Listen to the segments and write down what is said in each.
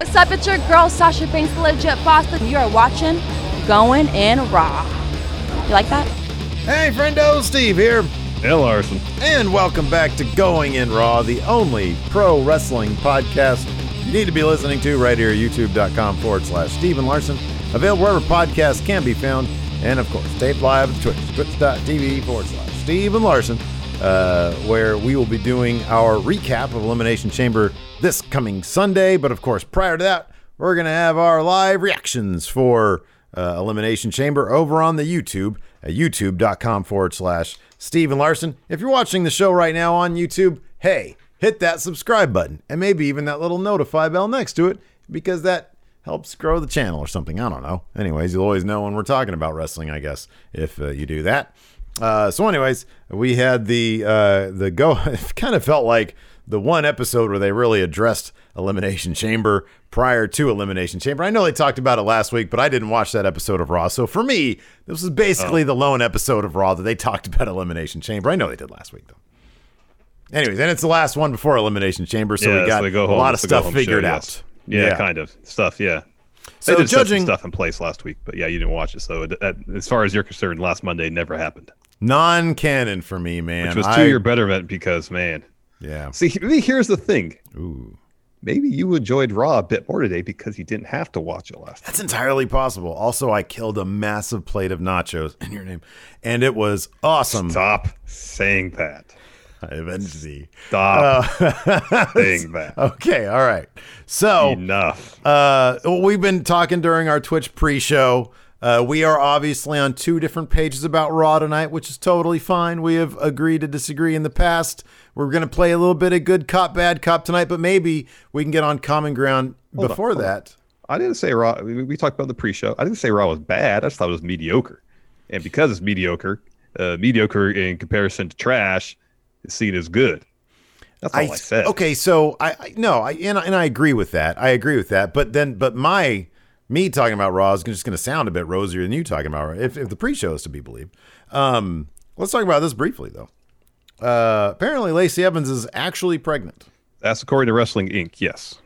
What's up? It's your girl Sasha Banks, Legit Foster. You are watching Going in Raw. You like that? Hey, friendo, Steve here. L. Larson. And welcome back to Going In Raw, the only pro wrestling podcast you need to be listening to right here at youtube.com forward slash Steve and Larson. Available wherever podcasts can be found. And of course, taped live at Twitch, twitch.tv forward slash Steve and Larson, uh, where we will be doing our recap of Elimination Chamber this coming Sunday. But of course, prior to that, we're going to have our live reactions for uh, Elimination Chamber over on the YouTube at youtube.com forward slash Steve and Larson. If you're watching the show right now on YouTube, hey, hit that subscribe button and maybe even that little notify bell next to it because that helps grow the channel or something. I don't know. Anyways, you'll always know when we're talking about wrestling, I guess, if uh, you do that. Uh, so, anyways, we had the uh, the go. It kind of felt like the one episode where they really addressed Elimination Chamber prior to Elimination Chamber. I know they talked about it last week, but I didn't watch that episode of Raw. So for me, this was basically the lone episode of Raw that they talked about Elimination Chamber. I know they did last week though. Anyways, and it's the last one before Elimination Chamber, so Yeah, we got they go a lot of it's the go stuff figured show, out. yes. Yeah, kind of stuff. Yeah. So they did judging stuff in place last week, but yeah, you didn't watch it. So it, as far as you're concerned, last Monday never happened, non-canon for me, man. which was I- to your betterment because man. yeah. See, here's the thing. Ooh. Maybe you enjoyed Raw a bit more today because you didn't have to watch it last. That's entirely possible. Also, I killed a massive plate of nachos in your name, and it was awesome. Stop saying that. I avenged thee. Stop Uh, saying that. okay, all right. So, Enough. uh, we've been talking during our Twitch pre-show. Uh, we are obviously on two different pages about Raw tonight, which is totally fine. We have agreed to disagree in the past. We're going to play a little bit of good cop, bad cop tonight, but maybe we can get on common ground Hold before on. that. I didn't say Raw. We, we talked about the pre-show. I didn't say Raw was bad. I just thought it was mediocre. And because it's mediocre, uh, mediocre in comparison to trash, is seen as good. That's all I, said. Okay, so I, I no, I and, I- and I agree with that. I agree with that. But then, but my me talking about Raw is just going to sound a bit rosier than you talking about Raw, if, if the pre-show is to be believed. Um, let's talk about this briefly, though. Uh, apparently, Lacey Evans is actually pregnant, That's according to Wrestling Inc. Yes.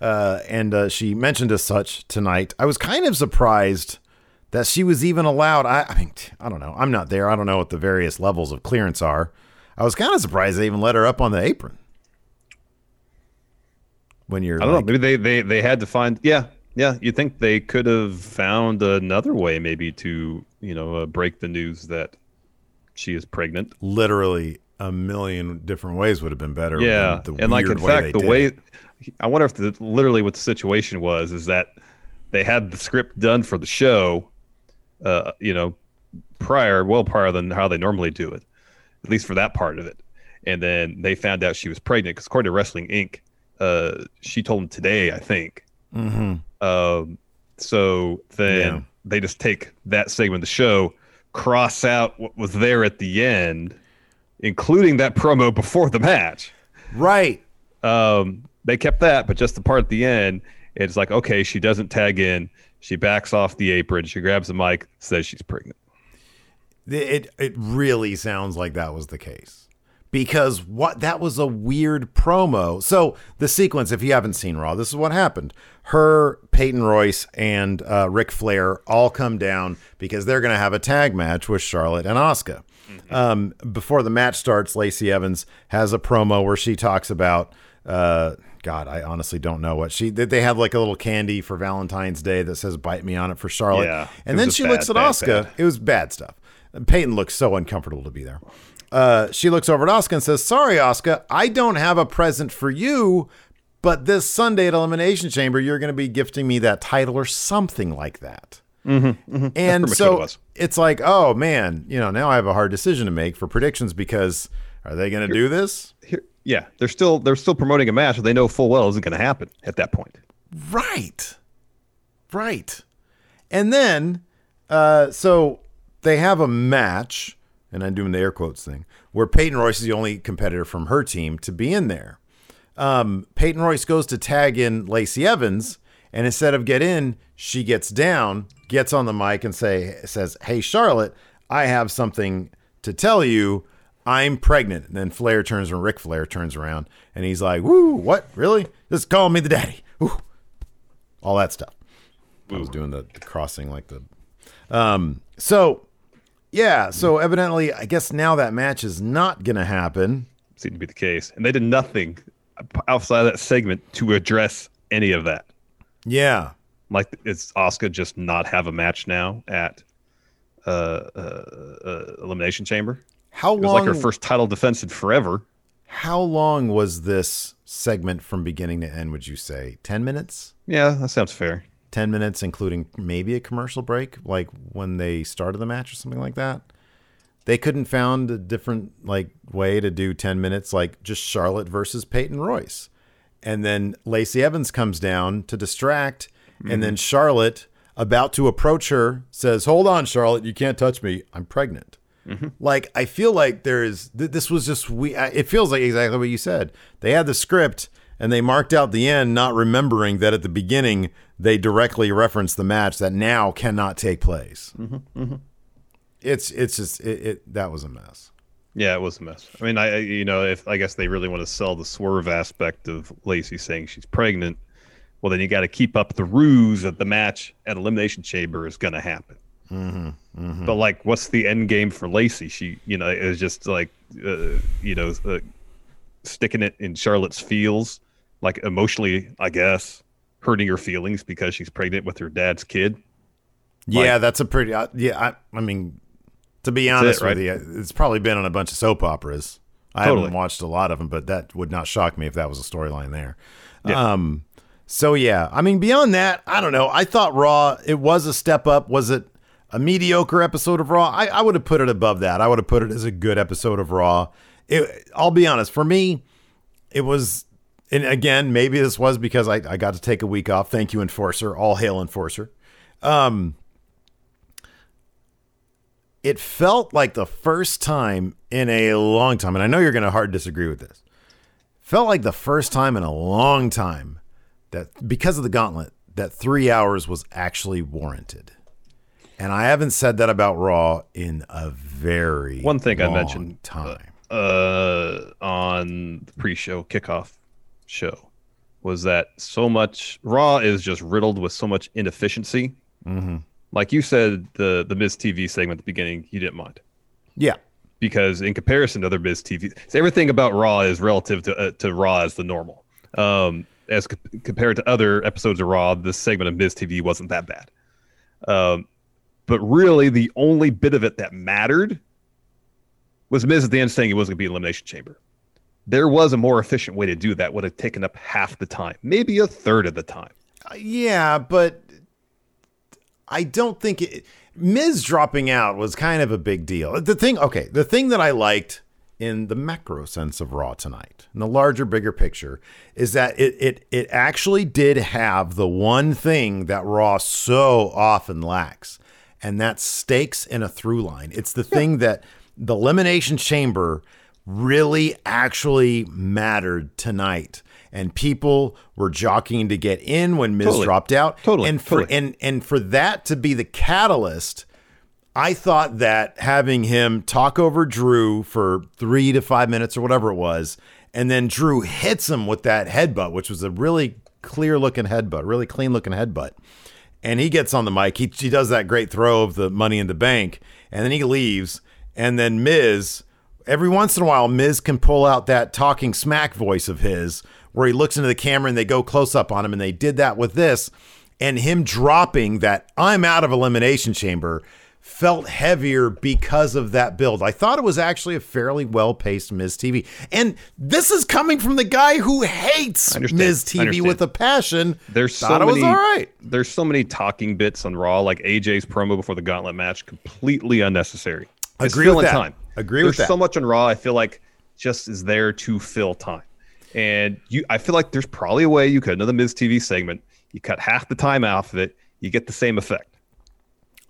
uh, and uh, she mentioned as such tonight. I was kind of surprised that she was even allowed. I, I mean, I don't know. I'm not there. I don't know what the various levels of clearance are. I was kind of surprised they even let her up on the apron. When you're, I don't like- know. Maybe they, they they had to find. Yeah, yeah. You think they could have found another way, maybe to you know uh, break the news that she is pregnant. literally a million different ways would have been better. Yeah, than the and like in way fact, the way it. I wonder if the literally what the situation was is that they had the script done for the show, uh, you know, prior, well prior than how they normally do it, at least for that part of it. And then they found out she was pregnant because according to Wrestling Inc., uh, she told them today, I think. Mhm. Um, so then Yeah. they just take that segment of the show, cross out what was there at the end, including that promo before the match. right. Um, they kept that, but just the part at the end, it's like, okay, she doesn't tag in. She backs off the apron. She grabs the mic, says she's pregnant. It it really sounds like that was the case. Because what that was a weird promo. So the sequence, if you haven't seen Raw, this is what happened. Her, Peyton Royce, and uh, Ric Flair all come down because they're going to have a tag match with Charlotte and Asuka. Um, before the match starts, Lacey Evans has a promo where she talks about. Uh, God, I honestly don't know what she. They they have like a little candy for Valentine's Day that says "Bite me on it" for Charlotte. Yeah, and then she bad, looks at bad, bad. It was bad stuff. Peyton looks so uncomfortable to be there. Uh, she looks over at Asuka and says, "Sorry, Asuka, I don't have a present for you, but this Sunday at Elimination Chamber, you're going to be gifting me that title or something like that." And pretty much so it it's like, oh man, you know, now I have a hard decision to make for predictions because are they going to do this? Here, yeah, they're still they're still promoting a match that they know full well isn't going to happen at that point. Right. Right. And then, uh, so they have a match, and I'm doing the air quotes thing, where Peyton Royce is the only competitor from her team to be in there. Um, Peyton Royce goes to tag in Lacey Evans, and instead of get in, she gets down, gets on the mic, and say says, "Hey Charlotte, I have something to tell you. I'm pregnant." And then Flair turns and Ric Flair turns around, and he's like, "Woo, what? Really? Just call me the daddy." Woo. All that stuff. I was doing the, the crossing like the. Um. So, yeah. So evidently, I guess now that match is not gonna happen. Seemed to be the case, and they did nothing outside of that segment to address any of that. Yeah. Like, is Asuka just not have a match now at uh, uh, uh Elimination Chamber? How It was long? like her first title defense in forever. How long was this segment from beginning to end? Would you say ten minutes? Yeah, that sounds fair. 10 minutes, including maybe a commercial break, like when they started the match or something like that. They couldn't found a different like way to do 10 minutes, like just Charlotte versus Peyton Royce. And then Lacey Evans comes down to distract, and then mm-hmm. Charlotte, about to approach her, says, Hold on, Charlotte, you can't touch me. I'm pregnant. Mm-hmm. Like, I feel like there is, th- this was just, we. I- it feels like exactly what you said. They had the script and they marked out the end, not remembering that at the beginning they directly referenced the match that now cannot take place. It's, it's just, it, it, that was a mess. Yeah, it was a mess. I mean, I I- you know, if I guess they really want to sell the swerve aspect of Lacey saying she's pregnant, well, then you got to keep up the ruse that the match at Elimination Chamber is going to happen. Mm-hmm, But like, what's the end game for Lacey? She, you know, is just like, uh, you know, uh, sticking it in Charlotte's feels, like emotionally, I guess, hurting her feelings because she's pregnant with her dad's kid. Yeah, Like- that's a pretty. Uh, yeah, I, I mean, to be honest it, right? with you, it's probably been on a bunch of soap operas. I Totally. haven't watched a lot of them, but that would not shock me if that was a storyline there. Yeah. Um, so yeah, I mean, beyond that, I don't know. I thought Raw it was a step up. Was it a mediocre episode of Raw? I, I would have put it above that. I would have put it as a good episode of Raw. It, I'll be honest. For me, it was. And again, maybe this was because I, I got to take a week off. Thank you, Enforcer. All hail Enforcer. Um, it felt like the first time in a long time, and I know you're going to hard disagree with this. Felt like the first time in a long time that because of the gauntlet, that three hours was actually warranted. And I haven't said that about Raw in a very One thing I mentioned, time. uh, on the pre-show kickoff show was that so much Raw is just riddled with so much inefficiency. Mm-hmm. Like you said, the the Miz TV segment at the beginning, you didn't mind Yeah, because in comparison to other Miz TV, so everything about Raw is relative to uh, to Raw as the normal. Um, as co- compared to other episodes of Raw, this segment of Miz TV wasn't that bad. Um, but really, the only bit of it that mattered was Miz at the end saying it wasn't going to be Elimination Chamber. There was a more efficient way to do that. Would have taken up half the time, maybe a third of the time. Uh, yeah, but I don't think it, Miz dropping out was kind of a big deal. The thing, okay, the thing that I liked in the macro sense of Raw tonight, in the larger, bigger picture, is that it it it actually did have the one thing that Raw so often lacks, and that's stakes in a through line. It's the thing that the Elimination Chamber really actually mattered tonight. And people were jockeying to get in when Miz Totally. dropped out. Totally, And for totally. and and for that to be the catalyst, I thought that having him talk over Drew for three to five minutes or whatever it was, and then Drew hits him with that headbutt, which was a really clear looking headbutt, really clean looking headbutt. And he gets on the mic. He, he does that great throw of the money in the bank, and then he leaves. And then Miz, every once in a while, Miz can pull out that talking smack voice of his where he looks into the camera and they go close up on him. And they did that with this. And him dropping that I'm out of Elimination Chamber felt heavier because of that build. I thought it was actually a fairly well paced Miz TV. And this is coming from the guy who hates. Miz TV with a passion. There's so thought it many. was all right. There's so many talking bits on Raw, like AJ's promo before the Gauntlet match, completely unnecessary. Agree with that. Time. Agree There's with that. so much on Raw. I feel like just is there to fill time, and you. I feel like there's probably a way you could another Miz TV segment. You cut half the time out of it, you get the same effect.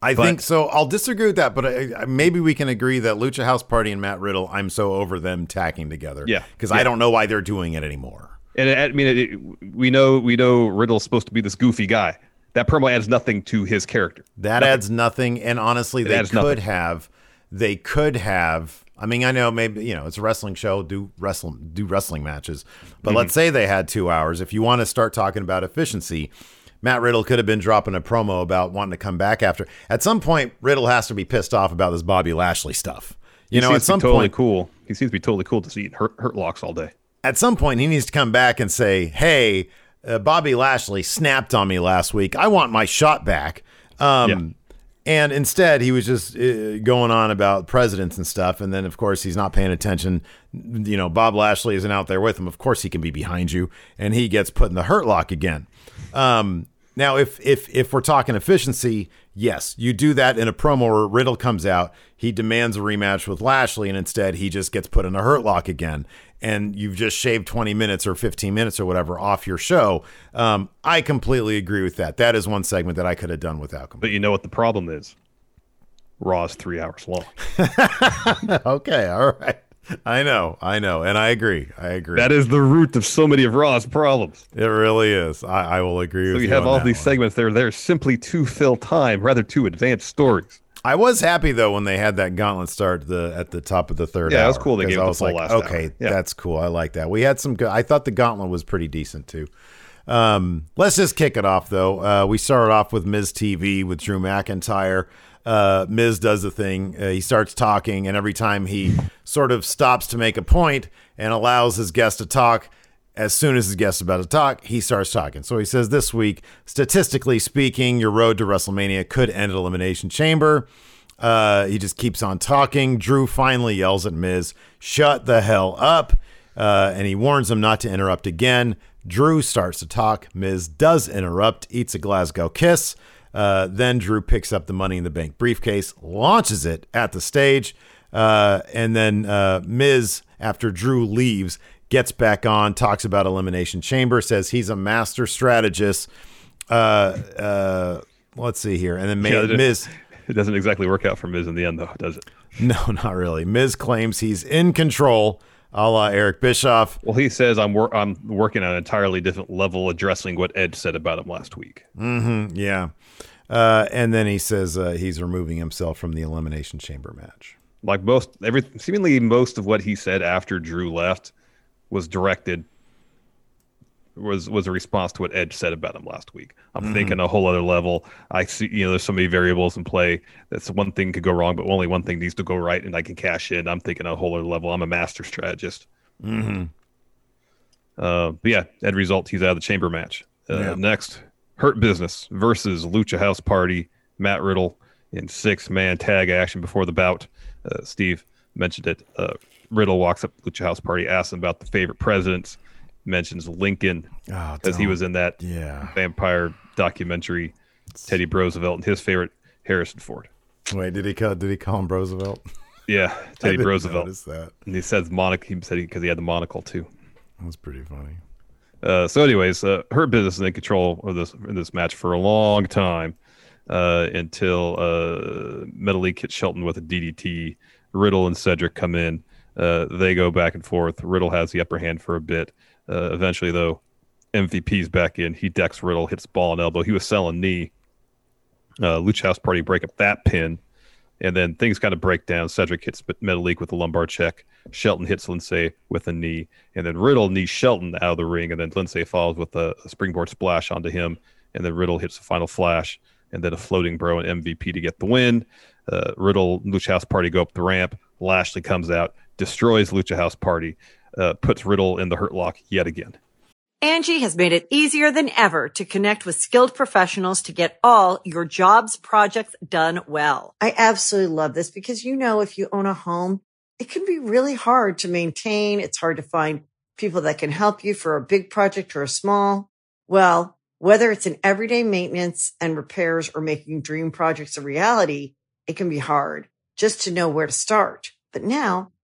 I But- think so. I'll disagree with that, but I, I- maybe we can agree that Lucha House Party and Matt Riddle. I'm so over them tacking together. Yeah. because Yeah. I don't know why they're doing it anymore. And it, I mean, it, it- we know we know Riddle's supposed to be this goofy guy. That promo adds nothing to his character. That adds nothing. And honestly, they could nothing. have. They could have. I mean, I know maybe you know it's a wrestling show. Do wrestling do wrestling matches, but Mm-hmm. let's say they had two hours. If you want to start talking about efficiency, Matt Riddle could have been dropping a promo about wanting to come back after. At some point, Riddle has to be pissed off about this Bobby Lashley stuff. You He know, at to some totally point, cool. He seems to be totally cool to see hurt, hurt locks all day. at some point he needs to come back and say, "Hey, uh, Bobby Lashley snapped on me last week. I want my shot back." Um, Yeah. And instead, he was just uh, going on about presidents and stuff. And then, of course, he's not paying attention. You know, Bob Lashley isn't out there with him. Of course, he can be behind you, and he gets put in the hurt lock again. Um, now, if if if we're talking efficiency, yes, you do that in a promo where Riddle comes out, he demands a rematch with Lashley, and instead he just gets put in a hurt lock again, and you've just shaved twenty minutes or fifteen minutes or whatever off your show. Um, I completely agree with that. That is one segment that I could have done without. But you know what the problem is? Raw is three hours long. okay, all right. I know, I know, and I agree. I agree. That is the root of so many of Raw's problems. it really is. I, I will agree So with you you. have all these one. segments that are there simply to fill time, rather to advance stories. I was happy though when they had that gauntlet start at the at the top of the third. Yeah, it was cool they gave I the was full like, okay, Yeah. that's cool. I like that. We had some good. I thought the gauntlet was pretty decent too. Um, let's just kick it off though. Uh, we started off with Miz TV with Drew McIntyre. Uh, Miz does the thing. Uh, he starts talking, and every time he sort of stops to make a point and allows his guest to talk, as soon as his guest is about to talk, he starts talking. So he says, This week, statistically speaking, your road to WrestleMania could end at Elimination Chamber. Uh, he just keeps on talking. Drew finally yells at Miz, Shut the hell up. Uh, and he warns him not to interrupt again. Drew starts to talk. Miz does interrupt, eats a Glasgow kiss. Uh, then Drew picks up the Money in the Bank briefcase, launches it at the stage. Uh, and then uh, Miz, after Drew leaves, gets back on, talks about Elimination Chamber, says he's a master strategist. Uh, uh, let's see here. And then Ma- Yeah, Miz. It doesn't exactly work out for Miz in the end, though, does it? No, not really. Miz claims he's in control, a la Eric Bischoff. Well, he says I'm wor- I'm working on an entirely different level, addressing what Ed said about him last week. Yeah. Uh, and then he says uh, he's removing himself from the Elimination Chamber match. Like most, every seemingly most of what he said after Drew left was directed was was a response to what Edge said about him last week. I'm thinking a whole other level. I see, you know, there's so many variables in play. That's one thing could go wrong, but only one thing needs to go right, and I can cash in. I'm thinking a whole other level. I'm a master strategist. Mm-hmm. Uh, but yeah, end result, he's out of the chamber match. Uh, Yeah. Next, Hurt Business versus Lucha House Party, Matt Riddle in six man tag action before the bout. Uh, Steve mentioned it. Riddle walks up to Lucha House Party, asks him about the favorite presidents, mentions Lincoln Oh, he was in that Yeah. vampire documentary, Teddy Roosevelt, and his favorite Harrison Ford. Wait, did he call? Did he call him Roosevelt? Yeah, Teddy Roosevelt. notice that. And he says monocle. He said because he, had the monocle too. That's pretty funny. Uh, so, anyways, uh, Hurt Business is in control of this in this match for a long time uh, until uh, Metalik hits Shelton with a DDT. Riddle and Cedric come in. Uh, they go back and forth. Riddle has the upper hand for a bit. Uh, eventually, though, MVP's back in. He decks Riddle, hits Ballin' elbow. He was selling knee. Uh, House Party break up that pin. And then things kind of break down. Cedric hits Metalik with a lumbar check. Shelton hits Lince with a knee. And then Riddle knees Shelton out of the ring. And then Lince falls with a, springboard splash onto him. And then Riddle hits the final flash. And then a floating bro and MVP to get the win. Uh, Riddle, Lucha House Party go up the ramp. Lashley comes out, destroys Lucha House Party, uh, puts Riddle in the hurt lock yet again. Angie has made it easier than ever to connect with skilled professionals to get all your jobs projects done well. I absolutely love this because, you know, if you own a home, it can be really hard to maintain. It's hard to find people that can help you for a big project or a small. Well, whether it's in everyday maintenance and repairs or making dream projects a reality, it can be hard just to know where to start. But now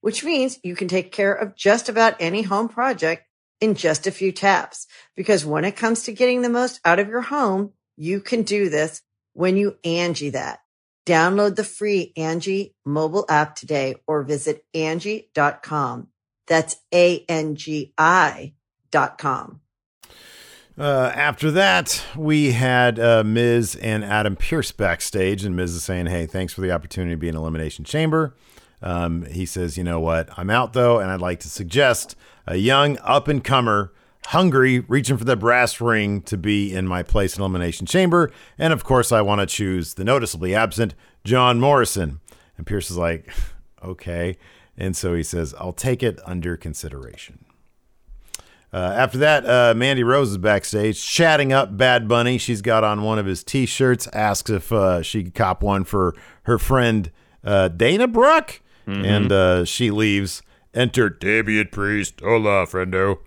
which means you can take care of just about any home project in just a few taps. Because when it comes to getting the most out of your home, you can do this when you Angie that. Download the free Angie mobile app today or visit Angie.com. That's A-N-G-I dot com. Uh, after that, we had uh, Miz and Adam Pearce backstage, and Miz is saying, "Hey, thanks for the opportunity to be in Elimination Chamber." Um, he says, "You know what? I'm out though, and I'd like to suggest a young up and comer, hungry, reaching for the brass ring to be in my place in Elimination Chamber. And of course, I want to choose the noticeably absent John Morrison." And Pearce is like, "Okay," and so he says, "I'll take it under consideration." Uh, after that, uh, Mandy Rose is backstage chatting up Bad Bunny. She's got on one of his T-shirts. Asks if uh, she could cop one for her friend uh, Dana Brooke, and uh, she leaves. Enter Damian Priest. Hola, friendo.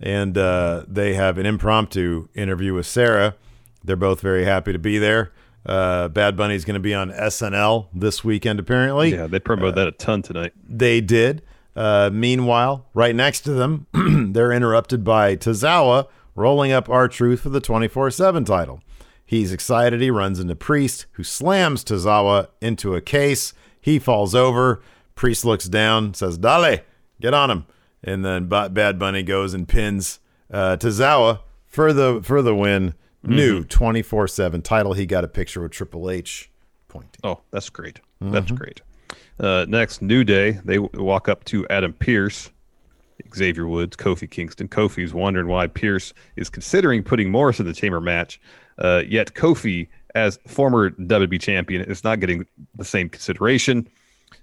And uh, they have an impromptu interview with Sarah. They're both very happy to be there. Uh, Bad Bunny's going to be on SNL this weekend, apparently. Yeah, they promoted that a ton tonight. They did. Uh, meanwhile, right next to them, they're interrupted by Tozawa rolling up R-Truth for the 24 7 title. He's excited. He runs into Priest, who slams Tozawa into a case. He falls over. Priest looks down, says, Dale, get on him. And then Ba- Bad Bunny goes and pins uh, Tozawa for the, for the win. New 24 7 title. He got a picture with Triple H pointing. Oh, that's great. That's great. Uh, next, New Day. They walk up to Adam Pearce, Xavier Woods, Kofi Kingston. Kofi's wondering why Pearce is considering putting Morris in the chamber match. Uh, yet Kofi, as former WWE champion, is not getting the same consideration.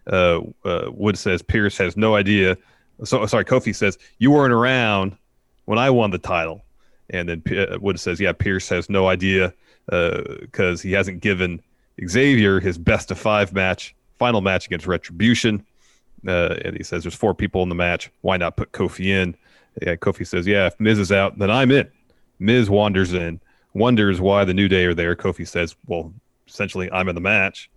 Uh, uh, Wood says Pearce has no idea. So sorry, Kofi says you weren't around when I won the title, and then P- uh, Wood says, yeah, Pearce has no idea because he hasn't given Xavier his best of five match, final match against Retribution. Uh, and he says there's four people in the match. Why not put Kofi in? Yeah, Kofi says, yeah, if Miz is out, then I'm in. Miz wanders in, wonders why the New Day are there. Kofi says, well, essentially, I'm in the match.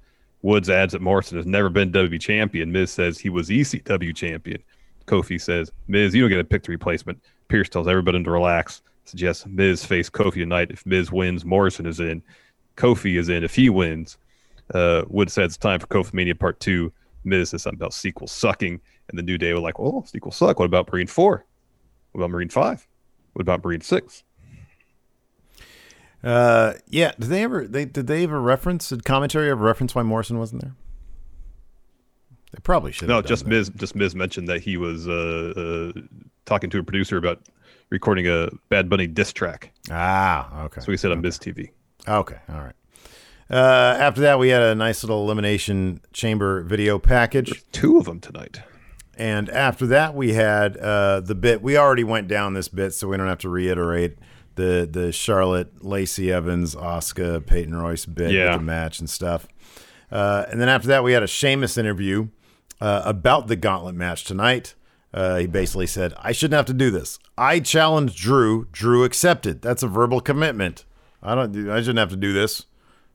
Woods adds that Morrison has never been WWE champion. Miz says he was ECW champion. Kofi says, Miz, you don't get a pick the replacement. Pearce tells everybody to relax. Suggests Miz face Kofi tonight. If Miz wins, Morrison is in. Kofi is in if he wins. Uh, said it's time for Kofi Mania Part 2. Miz says something about sequel sucking. And the New Day were like, oh, sequel suck. What about Marine 4? What about Marine 5? What about Marine 6? Uh, yeah. Did they ever? They did they ever reference? Did commentary ever reference why Morrison wasn't there? They probably should. No, just that. Miz. Just Miz mentioned that he was uh, uh, talking to a producer about recording a Bad Bunny diss track. Ah, okay. So he said on Miz TV. Okay, all right. Uh, after that, we had a nice little elimination chamber video package, Two of them tonight. and after that, we had uh, the bit. We already went down this bit, so we don't have to reiterate the the Charlotte Lacey Evans, Asuka Peyton Royce bit Yeah. with the match and stuff. Uh, and then after that, we had a Sheamus interview uh, about the Gauntlet match tonight. Uh, he basically said, "I shouldn't have to do this. I challenged Drew. Drew accepted. That's a verbal commitment. I don't. I shouldn't have to do this."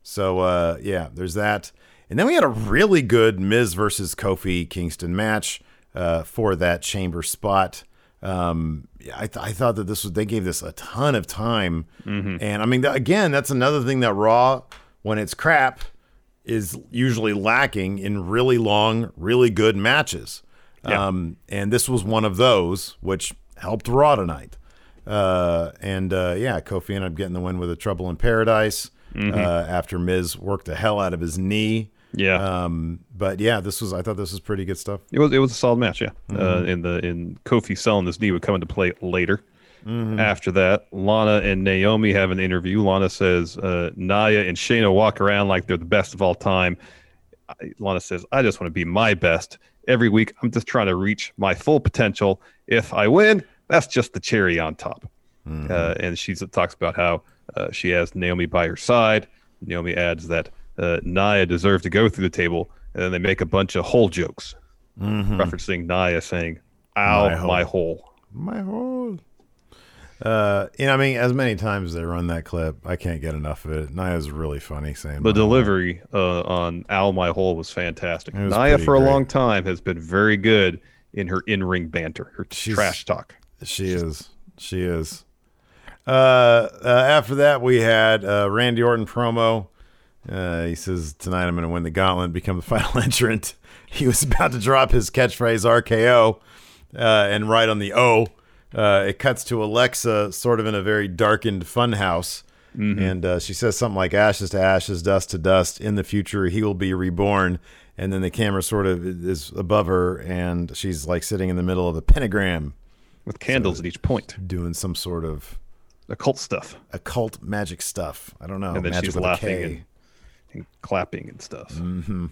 So uh, yeah, there's that. And then we had a really good Miz versus Kofi Kingston match uh, for that chamber spot. Um, I, th- I thought that this was they gave this a ton of time, and I mean th- again, that's another thing that Raw when it's crap is usually lacking in really long, really good matches. Yeah. Um, and this was one of those, which helped Raw tonight. Uh, and uh, yeah, Kofi ended up getting the win with a Trouble in Paradise uh, after Miz worked the hell out of his knee. Yeah. Um, but yeah, this was I thought this was pretty good stuff. It was it was a solid match, yeah. Uh, in the in Kofi selling his knee would come into play later. After that, Lana and Naomi have an interview. Lana says uh, Nia and Shayna walk around like they're the best of all time. I- Lana says, "I just want to be my best every week. I'm just trying to reach my full potential. If I win, that's just the cherry on top." Uh, and she talks about how uh, she has Naomi by her side. Naomi adds that uh, Nia deserved to go through the table, and then they make a bunch of hole jokes, referencing Nia saying, "Ow, My my hole." hole." My hole. Uh, you know, I mean, as many times as they run that clip, I can't get enough of it. Nia's really funny saying The delivery uh, on "Ow, my hole" was fantastic. Was Nia, pretty for a long time, has been very good in her in-ring banter, her She's- trash talk. She is. She is. Uh, uh, after that, we had uh, Randy Orton promo. Uh, he says, Tonight I'm going to win the gauntlet and become the final entrant. He was about to drop his catchphrase RKO uh, and right on the O. Uh, it cuts to Alexa, sort of in a very darkened funhouse. And uh, she says something like ashes to ashes, dust to dust. In the future, he will be reborn. And then the camera sort of is above her, and she's like sitting in the middle of a pentagram with candles at each point, doing some sort of occult stuff, occult magic stuff. I don't know. and then she's laughing. And, clapping and stuff. Mm-hmm.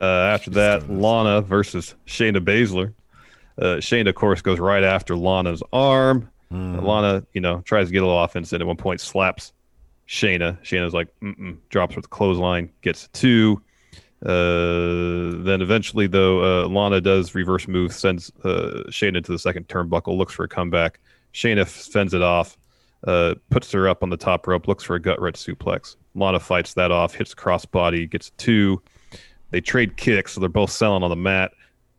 uh, after that, Lana versus Shayna Baszler. Uh, Shayna, of course, goes right after Lana's arm. Mm. Lana, you know, tries to get a little offense, and at one point slaps Shayna. Shayna's like, Mm-mm, drops with the clothesline, gets two. Uh, then eventually, though, uh, Lana does reverse move, sends uh, Shayna to the second turnbuckle, looks for a comeback. Shayna fends it off, uh, puts her up on the top rope, looks for a gut wrench suplex. Lana fights that off, hits crossbody, gets two. They trade kicks, so they're both selling on the mat.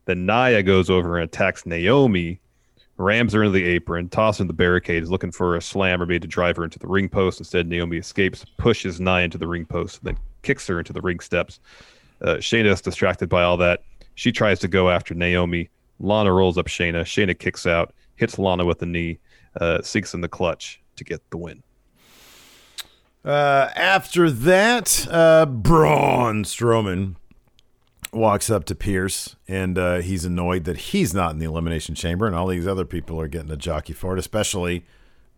Then Nia goes over and attacks Naomi, rams her into the apron, tosses in the is looking for a slam or maybe to drive her into the ring post. Instead, Naomi escapes, pushes Nia into the ring post, and then kicks her into the ring steps. Uh, Shayna is distracted by all that. She tries to go after Naomi. Lana rolls up Shayna. Shayna kicks out, hits Lana with the knee, uh, sinks in the clutch to get the win. Uh, after that, uh, Braun Strowman walks up to Pearce, and uh, he's annoyed that he's not in the Elimination Chamber, and all these other people are getting a jockey for it, especially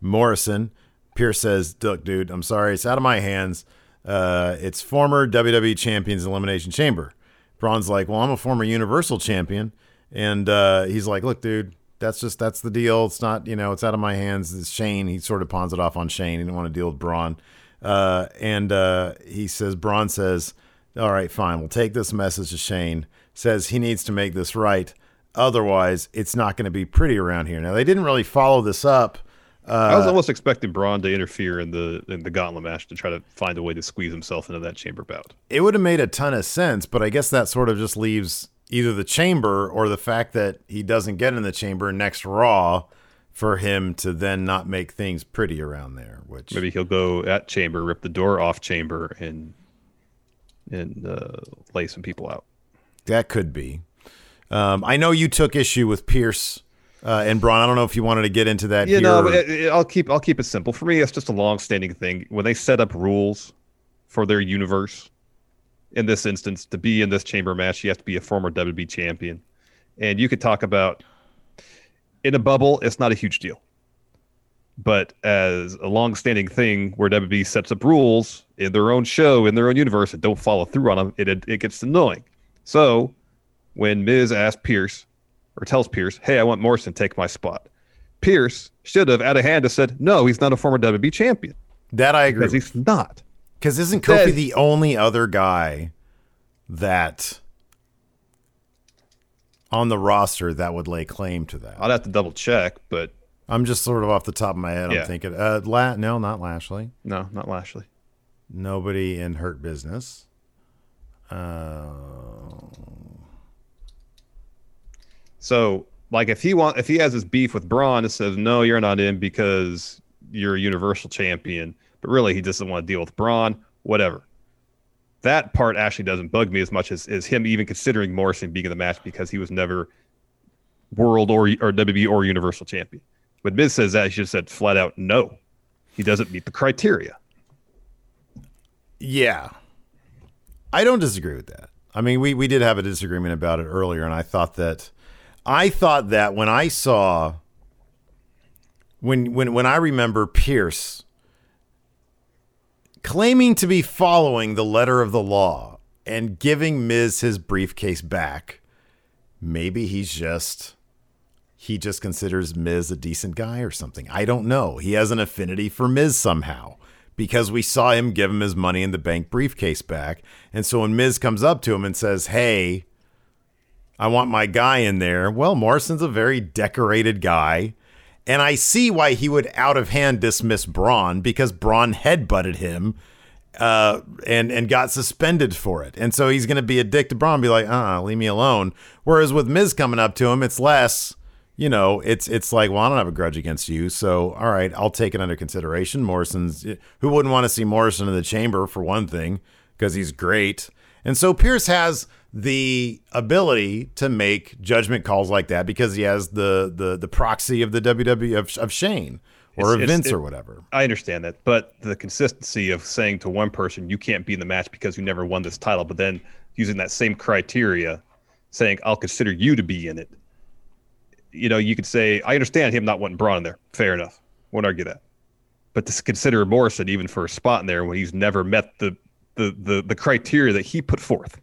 Morrison. Pearce says, Look, dude, I'm sorry. It's out of my hands. Uh, it's former WWE Champions Elimination Chamber. Braun's like, Well, I'm a former Universal Champion. And uh, he's like, Look, dude, that's just, that's the deal. It's not, you know, it's out of my hands. It's Shane. He sort of pawns it off on Shane. He didn't want to deal with Braun. Uh, and uh, he says, Braun says, All right, fine. We'll take this message to Shane. Says he needs to make this right. Otherwise, it's not going to be pretty around here. Now, they didn't really follow this up. I was almost expecting Braun to interfere in the in the gauntlet match to try to find a way to squeeze himself into that chamber bout. it would have made a ton of sense, but I guess that sort of just leaves either the chamber or the fact that he doesn't get in the chamber next Raw for him to then not make things pretty around there. Which Maybe he'll go at chamber, rip the door off chamber, and and uh, lay some people out. that could be. Um, I know you took issue with Pearce uh, and Braun. I don't know if you wanted to get into that. You here. know, it- it- I'll keep I'll keep it simple. For me, it's just a long-standing thing. When they set up rules for their universe, in this instance, to be in this chamber match, you have to be a former WWE champion, and you could talk about in a bubble. It's not a huge deal, but as a long-standing thing where WWE sets up rules in their own show in their own universe and don't follow through on them, it it, gets annoying. So when Miz asks Pearce or tells Pearce, "Hey, I want Morrison to take my spot." Pearce should have, out of hand, have said, "No, he's not a former WWE champion that I agree. because he's not." Because isn't Kofi Says- the only other guy that on the roster that would lay claim to that? I'd have to double check, but I'm just sort of off the top of my head. Yeah. I'm thinking, uh, La- no, not Lashley. no, not Lashley. Nobody in Hurt Business. Uh, So, like, if he want, if he has his beef with Braun and says, "No, you're not in because you're a Universal Champion," but really he doesn't want to deal with Braun, whatever. That part actually doesn't bug me as much as, as him even considering Morrison being in the match because he was never World or or WWE or Universal Champion. When Miz says that, he just said flat out, "No, he doesn't meet the criteria." yeah. I don't disagree with that. I mean, we, we did have a disagreement about it earlier, and I thought that I thought that when I saw when when when I remember Pearce claiming to be following the letter of the law and giving Miz his briefcase back, maybe he's just he just considers Miz a decent guy or something. I don't know. He has an affinity for Miz somehow. because we saw him give him his money in the bank briefcase back. And so when Miz comes up to him and says, Hey, I want my guy in there, well, Morrison's a very decorated guy. And I see why he would out of hand dismiss Braun because Braun headbutted him uh, and and got suspended for it. And so he's going to be a dick to Braun, be like, uh, leave me alone. Whereas with Miz coming up to him, it's less, you know, it's it's like, well, I don't have a grudge against you, so all right, I'll take it under consideration. Morrison's who wouldn't want to see Morrison in the chamber for one thing because he's great, and so Pearce has the ability to make judgment calls like that because he has the the the proxy of the WWE of, of Shane or It's- of Vince it- or whatever. I understand that, but the consistency of saying to one person you can't be in the match because you never won this title, but then using that same criteria, saying I'll consider you to be in it. You know, you could say I understand him not wanting Braun in there. Fair enough. Won't argue that. But to consider Morrison even for a spot in there when he's never met the the the, the criteria that he put forth.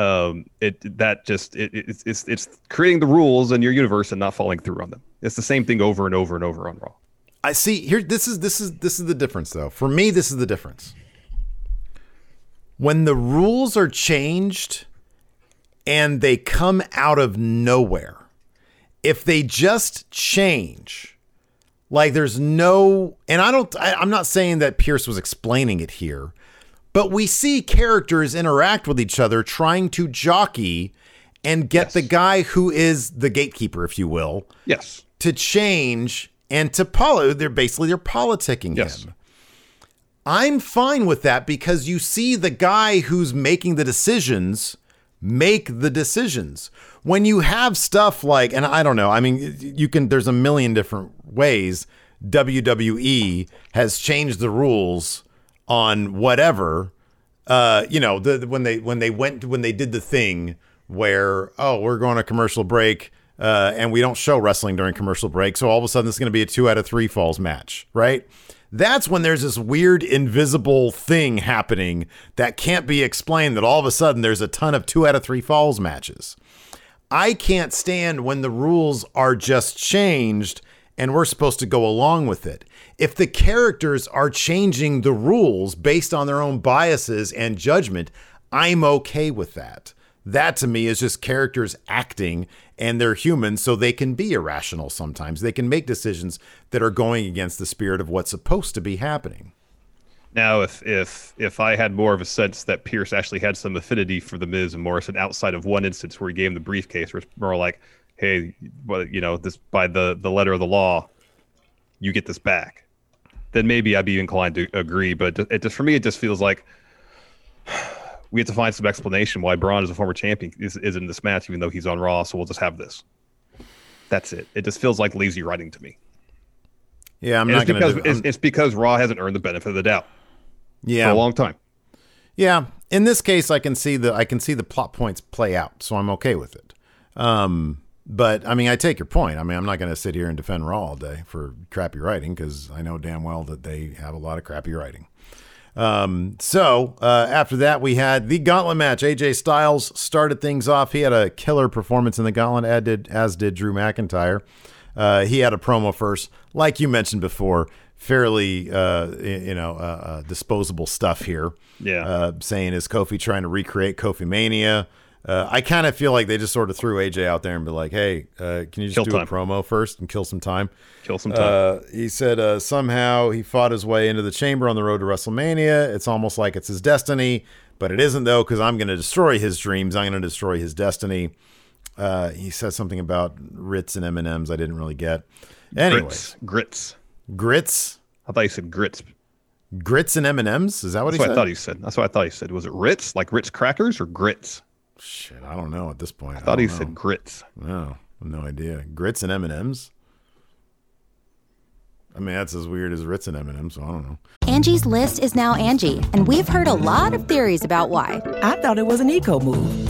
Um, it that just it, it, it's it's creating the rules in your universe and not following through on them. It's the same thing over and over and over on Raw. I see here this is this is this is the difference though. For me this is the difference. When the rules are changed and they come out of nowhere. If they just change like there's no and I don't I, I'm not saying that Pearce was explaining it here, but we see characters interact with each other trying to jockey and get the guy who is the gatekeeper if you will Yes. to change and to follow. They're basically they're politicking Yes. him. I'm fine with that because you see the guy who's making the decisions make the decisions. When you have stuff like, and I don't know, I mean, you can, there's a million different ways WWE has changed the rules on whatever uh, you know, the, when they when they went when they did the thing where oh we're going to commercial break uh, and we don't show wrestling during commercial break, so all of a sudden it's going to be a two out of three falls match, right? That's when there's this weird invisible thing happening that can't be explained. That all of a sudden there's a ton of two out of three falls matches. I can't stand when the rules are just changed and we're supposed to go along with it. If the characters are changing the rules based on their own biases and judgment, I'm okay with that. That to me is just characters acting and they're human, so they can be irrational sometimes. They can make decisions that are going against the spirit of what's supposed to be happening. Now, if if if I had more of a sense that Pearce actually had some affinity for the Miz and Morrison outside of one instance where he gave him the briefcase, where it's more like, hey, well, you know, this by the the letter of the law, you get this back, then maybe I'd be inclined to agree. But it just for me, it just feels like we have to find some explanation why Braun, as a former champion, is, is in this match, even though he's on Raw. So we'll just have this. That's it. It just feels like lazy writing to me. Yeah, I'm And not it's because to. it's, it's because Raw hasn't earned the benefit of the doubt Yeah, for a long time. Yeah, in this case, I can see the I can see the plot points play out, so I'm okay with it. Um, but I mean, I take your point. I mean, I'm not going to sit here and defend Raw all day for crappy writing because I know damn well that they have a lot of crappy writing. Um, so uh, after that, we had the Gauntlet match. AJ Styles started things off. He had a killer performance in the Gauntlet, as did, as did Drew McIntyre. Uh, he had a promo first, like you mentioned before, fairly uh, you know uh, uh, disposable stuff here. Yeah. uh, saying is Kofi trying to recreate Kofi Mania. Uh, I kind of feel like they just sort of threw AJ out there and be like, "Hey, uh, can you just Kill do time. a promo first and kill some time?" Kill some time. Uh, he said uh, somehow he fought his way into the chamber on the road to WrestleMania. It's almost like it's his destiny, but it isn't though, because I'm going to destroy his dreams. I'm going to destroy his destiny. Uh, he says something about Ritz and M and M's. I didn't really get. Anyways, grits. Grits. grits, I thought you said grits. grits and M and M's. Is that what That's he what said? I thought he said. That's what I thought he said. Was it Ritz, like Ritz crackers, or grits? Shit, I don't know at this point. I thought he don't said grits. No, no idea. Grits and M and M's. I mean, that's as weird as Ritz and M and M's. So I don't know. Angie's list is now Angie, and we've heard a lot of theories about why. I thought it was an eco move.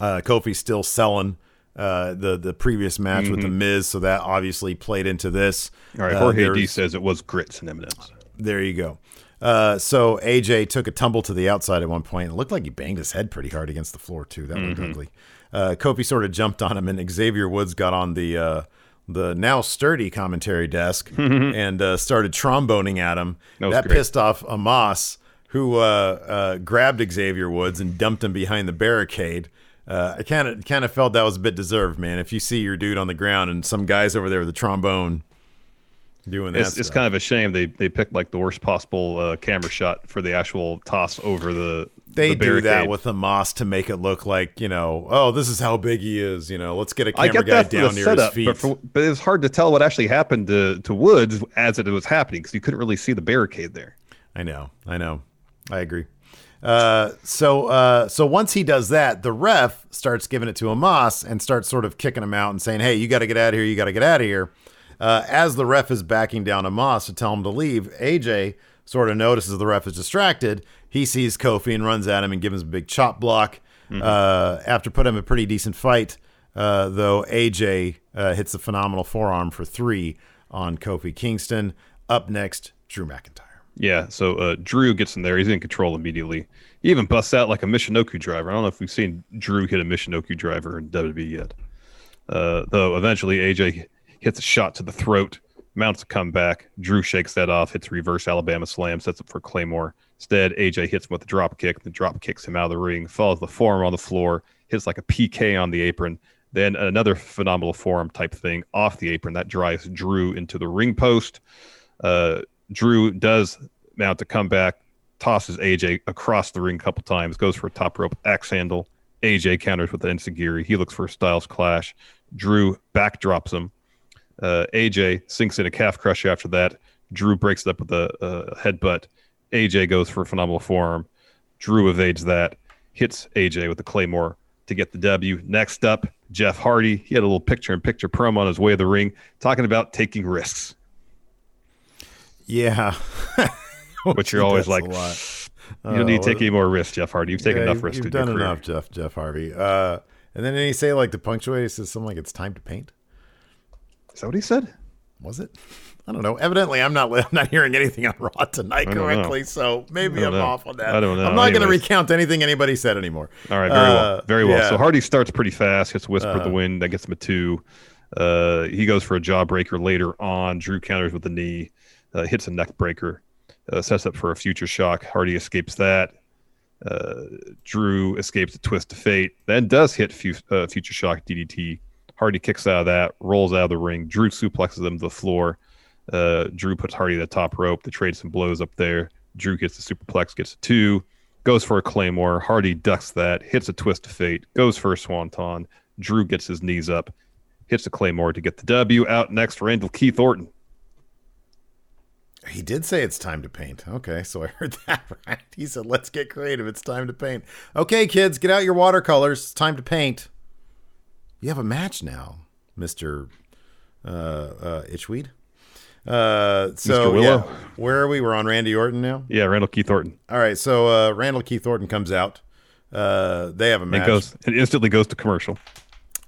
Uh, Kofi still selling uh, the the previous match with the Miz, so that obviously played into this. Mm-hmm. All right, Uh, Jorge there D says it was grits and eminence. there you go. Uh, so AJ took a tumble to the outside at one point. It looked like he banged his head pretty hard against the floor too. That Mm-hmm. looked ugly. Uh, Kofi sort of jumped on him, and Xavier Woods got on the uh, the now sturdy commentary desk and uh, started tromboning at him. That That pissed off Omos, who uh, uh, grabbed Xavier Woods and dumped him behind the barricade. Uh, I kind of kind of felt that was a bit deserved, man. If you see your dude on the ground and some guys over there with a trombone doing that, It's, it's kind of a shame they they picked like the worst possible uh, camera shot for the actual toss over the. they the do that with the moss to make it look like you know oh this is how big he is you know let's get a camera get guy down near setup, his feet but, for, but it was hard to tell what actually happened to, to Woods as it was happening because you couldn't really see the barricade there. i know i know i agree uh, so uh, so once he does that the ref starts giving it to Omos and starts sort of kicking him out and saying hey you got to get out of here you got to get out of here uh, as the ref is backing down Omos to tell him to leave aj sort of notices the ref is distracted he sees kofi and runs at him and gives him a big chop block uh, after putting him a pretty decent fight uh, though AJ uh, hits a phenomenal forearm for three on Kofi Kingston. Up next, Drew McIntyre. Yeah, so uh, Drew gets in there. He's in control immediately. He even busts out like a Michinoku driver. I don't know if we've seen Drew hit a Michinoku driver in WWE yet. Uh, though eventually AJ hits a shot to the throat, mounts a comeback. Drew shakes that off, hits reverse Alabama slam, sets up for Claymore. Instead, AJ hits him with a drop kick. The drop kicks him out of the ring, follows the forearm on the floor, hits like a PK on the apron. Then another phenomenal forearm type thing off the apron that drives Drew into the ring post. Uh, Drew does mount a comeback, tosses AJ across the ring a couple times, goes for a top rope axe handle. AJ counters with the Enzuigiri. He looks for a Styles clash. Drew backdrops him. Uh, AJ sinks in a calf crusher after that. Drew breaks it up with a, a headbutt. AJ goes for a phenomenal forearm. Drew evades that, hits AJ with the Claymore to get the W. Next up, Jeff Hardy. He had a little picture in picture promo on his way to the ring talking about taking risks. Yeah. But you're always like, a. You don't need to Oh, take any more risks, Jeff Hardy. You've taken Yeah, enough you've- risks You've in your done career. enough, Jeff Jeff Harvey. Uh, and then did he say like the punctuate? He says something like it's time to paint. Is that what he said? Was it? I don't know. Evidently, I'm not. I'm not hearing anything on Raw tonight correctly, know. so maybe I I'm know. off on that. I don't know. I'm not going to recount anything anybody said anymore. All right, very Uh, well, very well. yeah. So Hardy starts pretty fast, gets Whisper Uh-huh. the win, that gets him a two. Uh, he goes for a jawbreaker later on. Drew counters with the knee, uh, hits a neck breaker, uh, sets up for a future shock. Hardy escapes that. Uh, Drew escapes a twist of fate, then does hit uh, future shock DDT. Hardy kicks out of that, rolls out of the ring. Drew suplexes him to the floor. Uh, Drew puts Hardy to the top rope. They trade some blows up there. Drew gets the superplex, gets a two, goes for a claymore. Hardy ducks that, hits a twist of fate, goes for a swanton. Drew gets his knees up, hits a claymore to get the W. Out next, Randall Keith Orton. He did say it's time to paint. Okay, so I heard that right. He said, "Let's get creative. It's time to paint." Okay, kids, get out your watercolors. It's time to paint. You have a match now, Mister uh, uh, Itchweed. Uh, so Mr. Willow? yeah, where are we? We're on Randy Orton now. Yeah, Randall Keith Orton. All right, so uh, Randall Keith Orton comes out. Uh, they have a match. goes and instantly goes to commercial.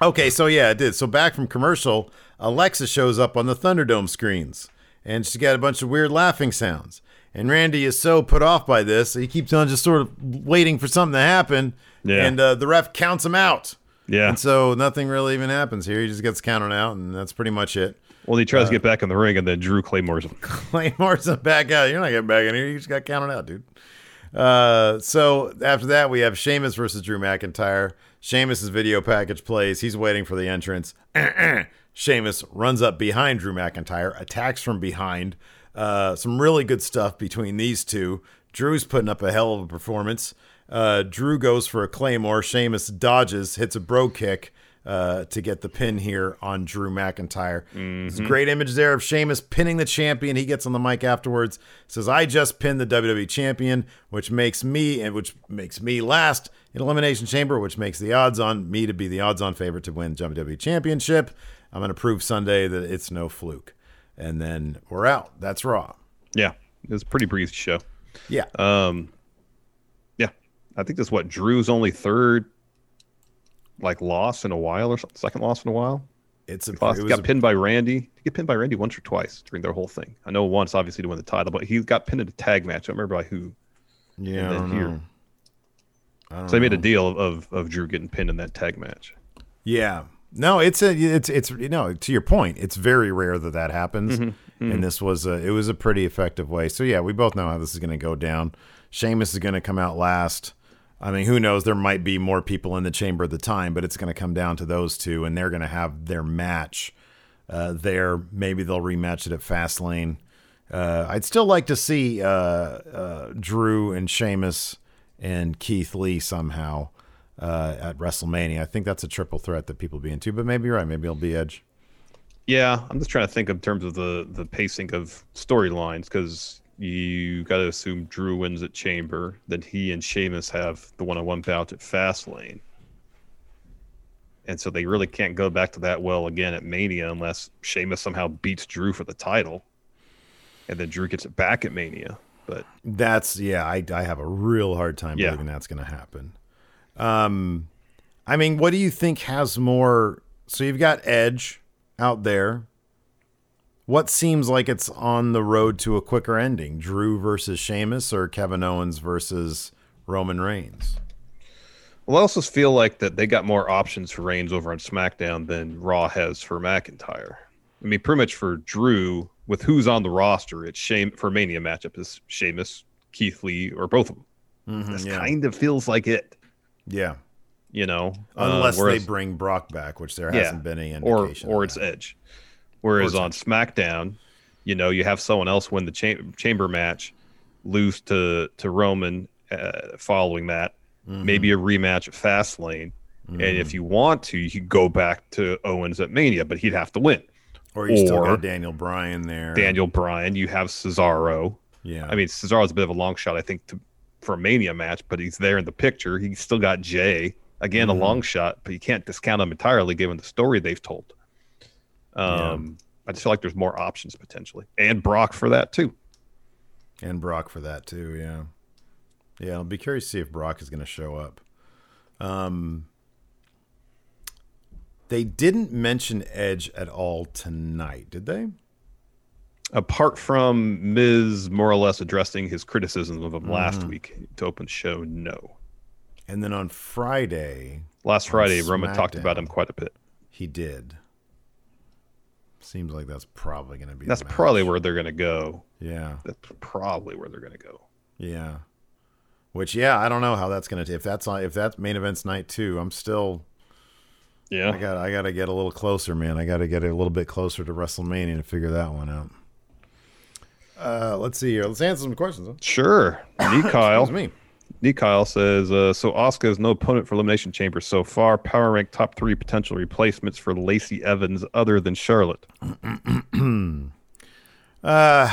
Okay, so yeah, it did. So back from commercial, Alexa shows up on the Thunderdome screens, and she's got a bunch of weird laughing sounds. And Randy is so put off by this, he keeps on just sort of waiting for something to happen. Yeah. And uh, the ref counts him out. Yeah. And so nothing really even happens here. He just gets counted out, and that's pretty much it. Well, he tries Uh, to get back in the ring, and then Drew claymores. Claymore's back out. You're not getting back in here. You just got counted out, dude. Uh, so after that, we have Sheamus versus Drew McIntyre. Sheamus's video package plays. He's waiting for the entrance. Sheamus runs up behind Drew McIntyre, attacks from behind. Uh, some really good stuff between these two. Drew's putting up a hell of a performance. Uh, Drew goes for a claymore. Sheamus dodges, hits a bro kick uh, to get the pin here on Drew McIntyre. There's a great image there of Sheamus pinning the champion. He gets on the mic afterwards, says, "I just pinned the WWE champion, which makes me and which makes me last in Elimination Chamber, which makes the odds on me to be the odds on favorite to win WWE Championship. I'm going to prove Sunday that it's no fluke." And then we're out. That's Raw. Yeah, it was a pretty breezy show. Yeah. Um, yeah, I think that's what Drew's only third, like loss in a while or something, second loss in a while. It's a, Lost, it was got a- pinned by Randy. He get pinned by Randy once or twice during their whole thing? I know once, obviously, to win the title, but he got pinned in a tag match. I don't remember by who. yeah, and here. know. I don't So they made a deal of of Drew getting pinned in that tag match. Yeah. No, it's a it's it's you know to your point. It's very rare that that happens, Mm-hmm. and this was a it was a pretty effective way. So yeah, we both know how this is going to go down. Sheamus is going to come out last. I mean, who knows? There might be more people in the chamber at the time, but it's going to come down to those two, and they're going to have their match uh, there. Maybe they'll rematch it at Fastlane. Uh, I'd still like to see uh, uh, Drew and Sheamus and Keith Lee somehow uh, at WrestleMania. I think that's a triple threat that people be into, but maybe you're right. Maybe it'll be Edge. Yeah, I'm just trying to think in terms of the the pacing of storylines because you got to assume Drew wins at Chamber, then he and Sheamus have the one-on-one bout at Fastlane, and so they really can't go back to that well again at Mania unless Sheamus somehow beats Drew for the title, and then Drew gets it back at Mania. But That's yeah. I I have a real hard time Yeah. believing that's going to happen. Um, I mean, what do you think has more? So you've got Edge out there. What seems like it's on the road to a quicker ending? Drew versus Sheamus or Kevin Owens versus Roman Reigns? Well, I also feel like that they got more options for Reigns over on SmackDown than Raw has for McIntyre. I mean, pretty much for Drew, with who's on the roster, it's shame for Mania matchup is Sheamus, Keith Lee, or both of them. This yeah. kind of feels like it, Yeah, you know. Uh, unless whereas- they bring Brock back, which there yeah, hasn't been any or indication. or of it's. Edge. Whereas Or on SmackDown, you know, you have someone else win the cha- chamber match, lose to to Roman uh, following that, Mm-hmm. maybe a rematch at Fastlane, and if you want to, you could go back to Owens at Mania, but he'd have to win. or you still or- got Daniel Bryan there. Daniel Bryan, you have Cesaro. yeah. I mean, Cesaro's a bit of a long shot, I think, to, for a Mania match, but he's there in the picture. He's still got Jey. Again, Mm-hmm. a long shot, but you can't discount him entirely given the story they've told. Um, I just feel like there's more options potentially, and Brock for that too. And Brock for that too, yeah. Yeah, I'll be curious to see if Brock is going to show up. Um, they didn't mention Edge at all tonight, did they? Apart from Miz more or less addressing his criticisms of him Mm-hmm. last week to open show, no. And then on Friday, Last Friday, Roman talked about him quite a bit. he did. Seems like that's probably going to be. That's probably where they're going to go. Yeah, That's probably where they're going to go. yeah. Which, yeah, I don't know how that's going to. If that's on, if that's main events night two, I'm still. Yeah. I got. I got to get a little closer, man. I got to get a little bit closer to WrestleMania to figure that one out. Uh, let's see here. Let's answer some questions. Huh? Sure. Nee Kyle. Me. Nee Kyle says, uh, so Asuka is no opponent for Elimination Chamber so far. Power rank top three potential replacements for Lacey Evans other than Charlotte. Uh,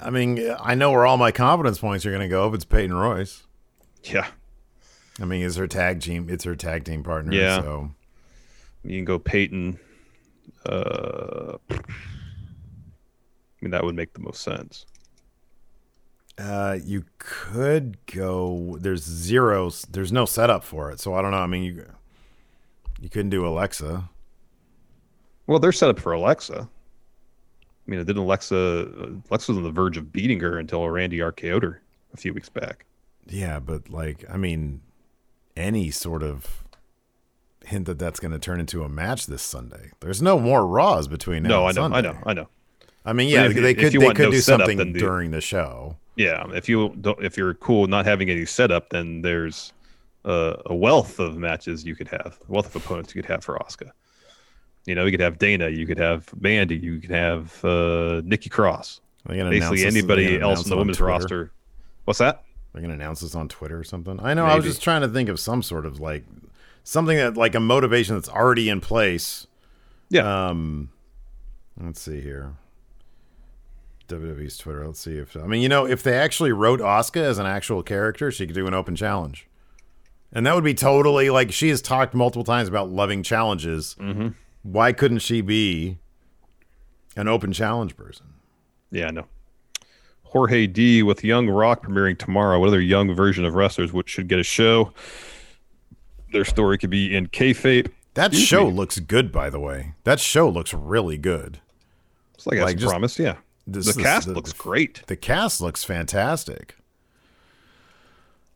I mean, I know where all my confidence points are going to go if it's Peyton Royce. Yeah. I mean, it's her tag team. It's her tag team partner. Yeah. So You can go Peyton. Uh, I mean, that would make the most sense. uh, you could go. There's zeros. There's no setup for it. So I don't know. I mean, you you couldn't do Alexa. Well, they're set up for Alexa. I mean, it didn't Alexa? Alexa was on the verge of beating her until Randy RKO'd her a few weeks back. Yeah, but like, I mean, any sort of hint that that's going to turn into a match this Sunday. There's no more Raws between now No, I know, I know, I know. I mean, yeah, If they could they could no do setup, something do- during the show. Yeah, if you don't, if you're cool not having any setup, then there's uh, a wealth of matches you could have, a wealth of opponents you could have for Asuka. You know, you could have Dana, you could have Mandy, you could have uh, Nikki Cross. Basically, anybody else in the women's Twitter. roster. What's that? They're gonna announce this on Twitter or something. I know. I was just trying to think of some sort of like something that like a motivation that's already in place. Yeah, Um, let's see here. WWE's Twitter. Let's see if I mean you know if they actually wrote Asuka as an actual character, she could do an open challenge, and that would be totally like she has talked multiple times about loving challenges. Mm-hmm. Why couldn't she be an open challenge person? yeah, I know. Jorge D with Young Rock premiering tomorrow. What other young version of wrestlers which should get a show? Their story could be in kayfabe. That Excuse show me. looks good, by the way. That show looks really good. It's like, Like, just- promised. Yeah, This- the cast looks the- great. The cast looks fantastic.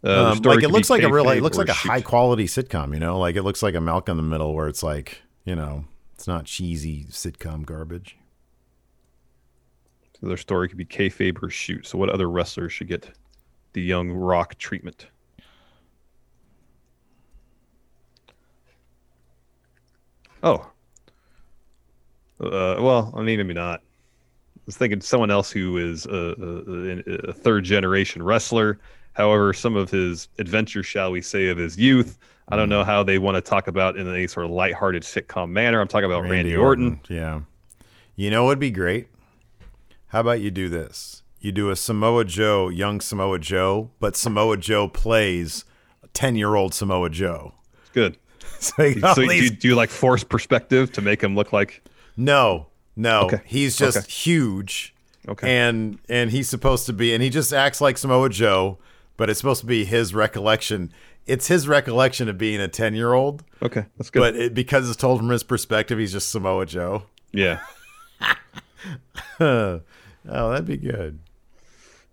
Uh, Um, like it looks like a real, it looks like a shoot. high quality sitcom. You know, like it looks like a Malcolm in the Middle, where it's like you know, it's not cheesy sitcom garbage. So their story could be kayfabe or shoot. So what other wrestlers should get the Young Rock treatment? Oh. Uh, well, I mean, maybe not. I was thinking someone else who is a, a, a third generation wrestler. However, some of his adventures, shall we say, of his youth, I don't hmm. know how they want to talk about in a sort of lighthearted sitcom manner. I'm talking about Randy, Orton. Yeah. You know what'd be great? How about you do this? You do a Samoa Joe, young Samoa Joe, but Samoa Joe plays ten year old Samoa Joe. It's good. So you so all do you, do you like force perspective to make him look like No, no. Okay. He's just Okay. huge. Okay. And and he's supposed to be and he just acts like Samoa Joe, but it's supposed to be his recollection. It's his recollection of being a 10-year-old, okay that's good but it, because it's told from his perspective, he's just Samoa Joe. yeah oh, that'd be good.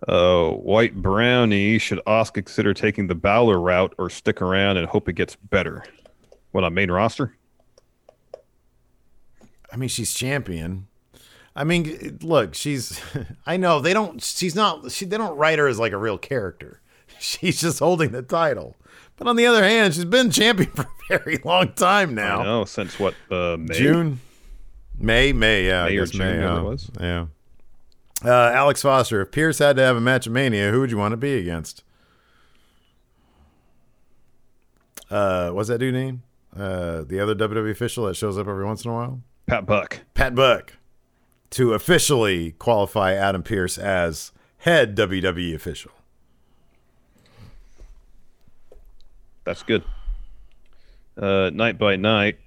uh white brownie should Asuka consider taking the Balor route or stick around and hope it gets better what on main roster I mean, she's champion. I mean, look, she's. I know they don't. She's not. She, they don't write her as like a real character. She's just holding the title. But on the other hand, she's been champion for a very long time I now. know since what uh May? June, May, May. Yeah, May I guess May. yeah. was. Yeah. Uh, Alex Foster. If Pearce had to have a match of Mania, who would you want to be against? Uh, what's that dude name? Uh, the other WWE official that shows up every once in a while. Pat Buck. Pat Buck to officially qualify Adam Pearce as head WWE official. that's good. Uh night by night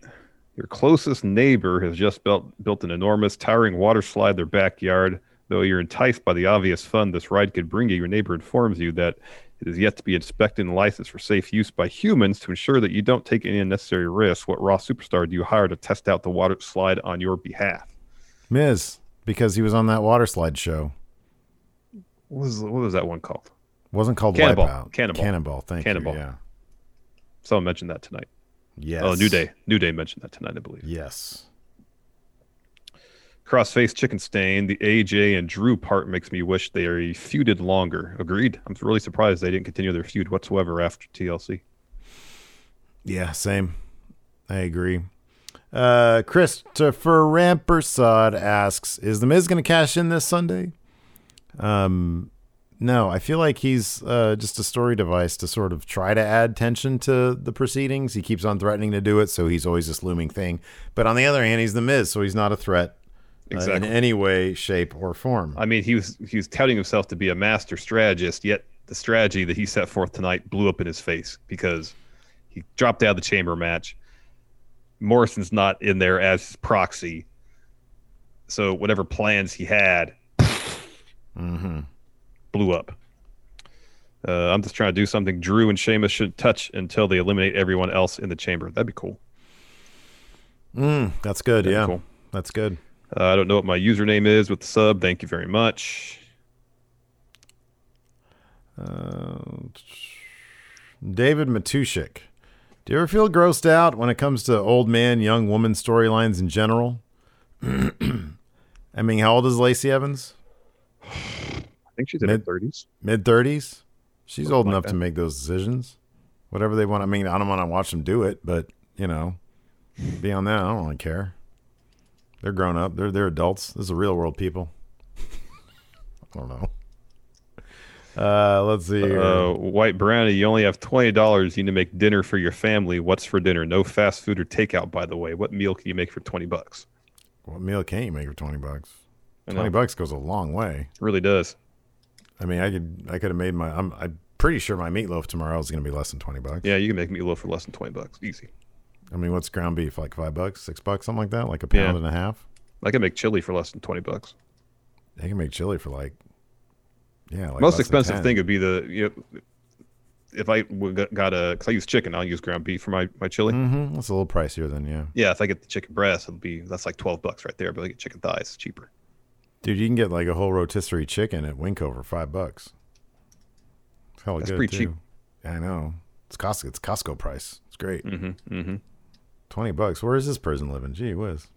your closest neighbor has just built built an enormous towering water slide in their backyard though you're enticed by the obvious fun this ride could bring you. Your neighbor informs you that it is yet to be inspected and licensed for safe use by humans to ensure that you don't take any unnecessary risks what raw superstar do you hire to test out the water slide on your behalf Miz, because he was on that water slide show. what was what was that one called Wasn't called Cannonball. Wipeout. Cannonball. Cannonball. Thank Cannonball. you. Yeah. someone mentioned that tonight oh, Yes. oh new day new day mentioned that tonight i believe Yes. Crossface Chicken Stain, the AJ and Drew part makes me wish they feuded longer. Agreed. I'm really surprised they didn't continue their feud whatsoever after TLC. Yeah. Same. I agree. Uh, Christopher Rampersad asks, "Is the Miz going to cash in this Sunday?" Um, no. I feel like he's uh, just a story device to sort of try to add tension to the proceedings. He keeps on threatening to do it, so he's always this looming thing. But on the other hand, he's the Miz, so he's not a threat uh, Exactly. in any way, shape, or form. I mean, he was he was touting himself to be a master strategist, yet the strategy that he set forth tonight blew up in his face because he dropped out of the chamber match. Morrison's not in there as his proxy, so whatever plans he had mm-hmm. blew up. Uh, I'm just trying to do something Drew and Sheamus should touch until they eliminate everyone else in the chamber. That'd be cool. Mm, that's good. That'd yeah, cool. that's good. Uh, I don't know what my username is with the sub. Thank you very much. Uh, David Matushik. Do you ever feel grossed out when it comes to old man, young woman storylines in general? I mean, how old is Lacey Evans? I think she's in her Mid- 30s. Mid 30s? She's Something old like enough that. to make those decisions. Whatever they want. I mean, I don't want to watch them do it, but, you know, beyond that, I don't really care. They're grown up. They're they're adults. This is real world people. I don't know. Uh, let's see. Uh, White Brownie, you only have $20. You need to make dinner for your family. What's for dinner? No fast food or takeout, by the way. What meal can you make for 20 bucks? What meal can't you make for twenty bucks? Twenty bucks goes a long way. It really does. I mean, I could I could have made my. I'm I'm pretty sure my meatloaf tomorrow is going to be less than twenty bucks. Yeah, you can make meatloaf for less than 20 bucks. Easy. I mean, what's ground beef like five bucks, six bucks, something like that, like a pound Yeah. and a half. I can make chili for less than 20 bucks. They can make chili for like Yeah, like Most expensive thing would be the you know, if I got- got a because I use chicken, I'll use ground beef for my my chili. Mhm, That's a little pricier than yeah. Yeah, if I get the chicken breast, it'll be that's like twelve bucks right there. But I get chicken thighs, it's cheaper. Dude, you can get like a whole rotisserie chicken at Winco for five bucks. It's That's good pretty cheap. too. Yeah, I know. It's Costco. It's Costco price. It's great. Mm-hmm. Mm-hmm. Twenty bucks. Where is this person living? Gee whiz.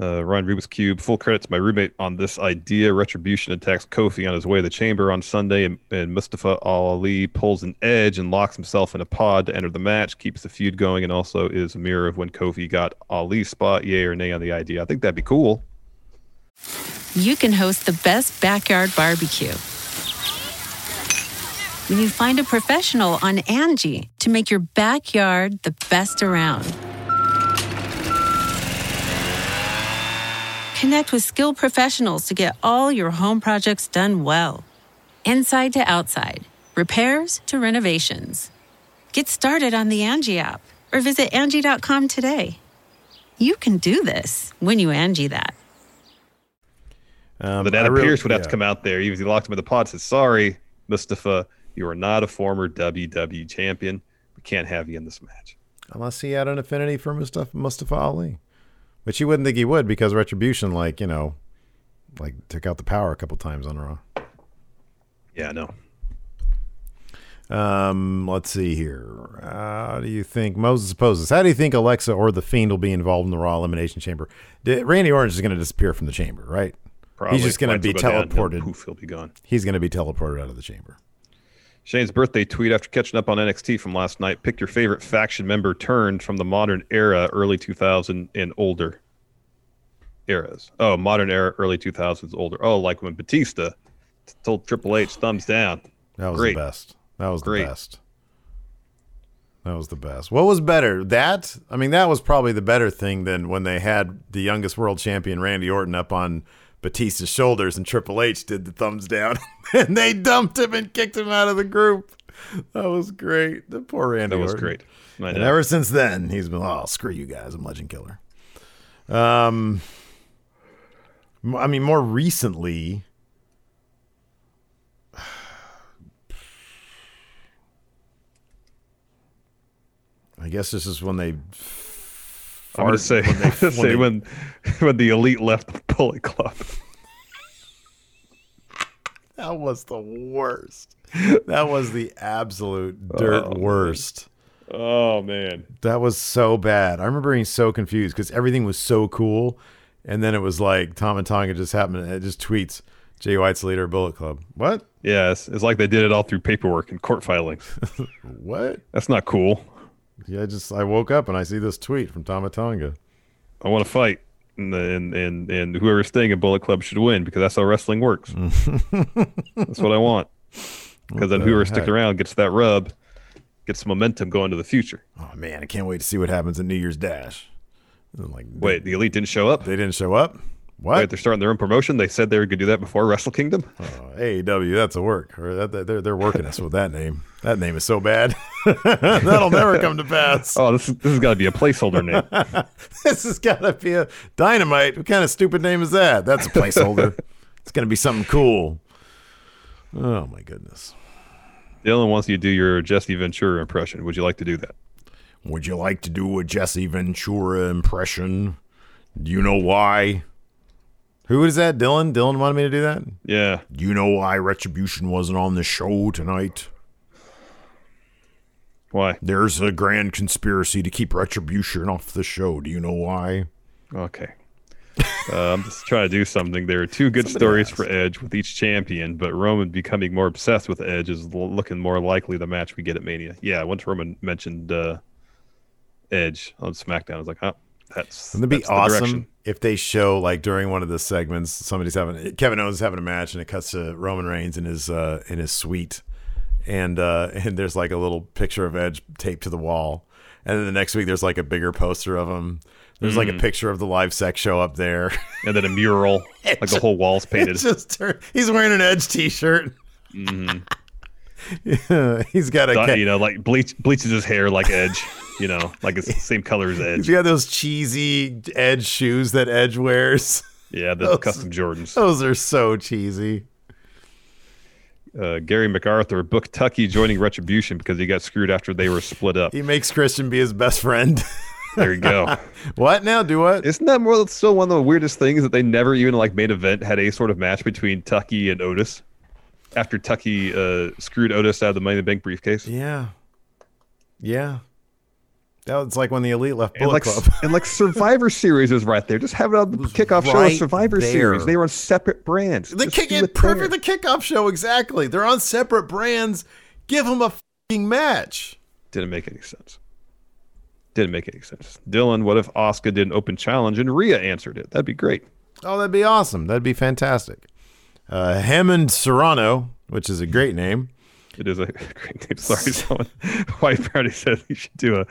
Uh, Ryan Rubik's Cube. Full credit to my roommate on this idea. Retribution attacks Kofi on his way to the chamber on Sunday, and, and Mustafa Ali pulls an edge and locks himself in a pod to enter the match, keeps the feud going, and also is a mirror of when Kofi got Ali's spot. Yay or nay on the idea? I think that'd be cool. you can host the best backyard barbecue. When you find a professional on Angie to make your backyard the best around. Connect with skilled professionals to get all your home projects done well. Inside to outside, repairs to renovations. Get started on the Angie app or visit Angie.com today. You can do this when you Angie that. Um, but I Adam really- Pearce would have to come out there. He was he locked him in the pod. Said, "Sorry, Mustafa, you are not a former WWE champion. We can't have you in this match." Unless he had an affinity for Mustafa, Mustafa Ali, which you wouldn't think he would because Retribution, like you know, like took out the power a couple times on Raw. Yeah, no. Um, let's see here. How do you think Moses opposes? How do you think Alexa or the Fiend will be involved in the Raw Elimination Chamber? Di- Randy Orton is going to disappear from the chamber, right? Probably He's just going to be down, teleported. Poof, he'll be gone. He's going to be teleported out of the chamber. Shane's birthday tweet after catching up on NXT from last night. Pick your favorite faction member turned from the modern era, early 2000 and older eras. Oh, modern era, early 2000s, older. Oh, like when Batista told Triple H thumbs down. That was Great. the best. That was Great. the best. That was the best. What was better? That I mean, that was probably the better thing than when they had the youngest world champion Randy Orton up on Batista's shoulders and Triple H did the thumbs down and they dumped him and kicked him out of the group. That was great. The poor Randy. That was Orton. great. I And know. ever since then, he's been, oh, screw you guys. I'm Legend Killer. Um, I mean, more recently, I guess this is when they. I'm going to say, when they- I'm say they- when, when the elite left the Bullet Club. That was the worst. That was the absolute dirt Oh, man. worst. Oh, man. That was so bad. I remember being so confused because everything was so cool, and then it was like Tama Tonga just happened. It just tweets Jay White's leader of Bullet Club. What? Yeah, it's, it's like they did it all through paperwork and court filings. What? That's not cool. Yeah, I just I woke up and I see this tweet from Tama Tonga. I want to fight, and and and and whoever's staying in Bullet Club should win because that's how wrestling works. that's what I want. Because then the whoever heck? sticks around gets that rub, gets some momentum going to the future. Oh man, I can't wait to see what happens in New Year's Dash. Like, Wait, the elite didn't show up. they didn't show up. What? Wait, they're starting their own promotion. They said they were going to do that before Wrestle Kingdom. Oh, AEW, that's a work. Or that, that- they're they're working us with that name. That name is so bad. That'll never come to pass. Oh, this is, this has got to be a placeholder name. this has got to be a dynamite. What kind of stupid name is that? That's a placeholder. it's going to be something cool. Oh my goodness. Dylan wants you to do your Jesse Ventura impression. Would you like to do that? Would you like to do a Jesse Ventura impression? Do you know why? Who is that? Dylan? Dylan wanted me to do that? Yeah. You know why Retribution wasn't on the show tonight? Why? There's a grand conspiracy to keep Retribution off the show. Do you know why? Okay. Uh, I'm just trying to do something. There are two good stories for Edge with each champion, but Roman becoming more obsessed with Edge is l- looking more likely the match we get at Mania. Yeah, once Roman mentioned uh, Edge on SmackDown, I was like, oh, that's Wouldn't it be awesome if they show like during one of the segments somebody's having Kevin Owens is having a match and it cuts to Roman Reigns in his uh, in his suite and uh, and there's like a little picture of Edge taped to the wall and then the next week there's like a bigger poster of him. There's like a Mm. picture of the live sex show up there. And then a mural, like the whole wall's painted. Just he's wearing an Edge t-shirt. Mhm. Yeah, he's got a you know, like bleach bleaches his hair like Edge. You know, like it's the same color as Edge. he's got those cheesy Edge shoes that Edge wears. Yeah, the Those- custom Jordans. Those are so cheesy. uh, Gary MacArthur booked Tucker joining Retribution because he got screwed after they were split up. He makes Christian be his best friend. There you go. what now? Do what? Isn't that more still one of the weirdest things that they never even like main event had a sort of match between Tucker and Otis after Tucker uh, screwed Otis out of the Money in the Bank briefcase? Yeah. Yeah. That was like when the Elite left And Bullet like, Club. and like Survivor Series is right there. Just have it on the kickoff show of Survivor there. Series. They were on separate brands. The Just kick it it perfect. there. The kickoff show exactly. They're on separate brands. Give them a fucking match. Didn't make any sense. Didn't make any sense. Dylan, what if Asuka did an open challenge and Rhea answered it? That'd be great. Oh, that'd be awesome. That'd be fantastic. Uh, Hammond Serrano, which is a great name. It is a great name. Sorry, someone. White Brownie said we should do a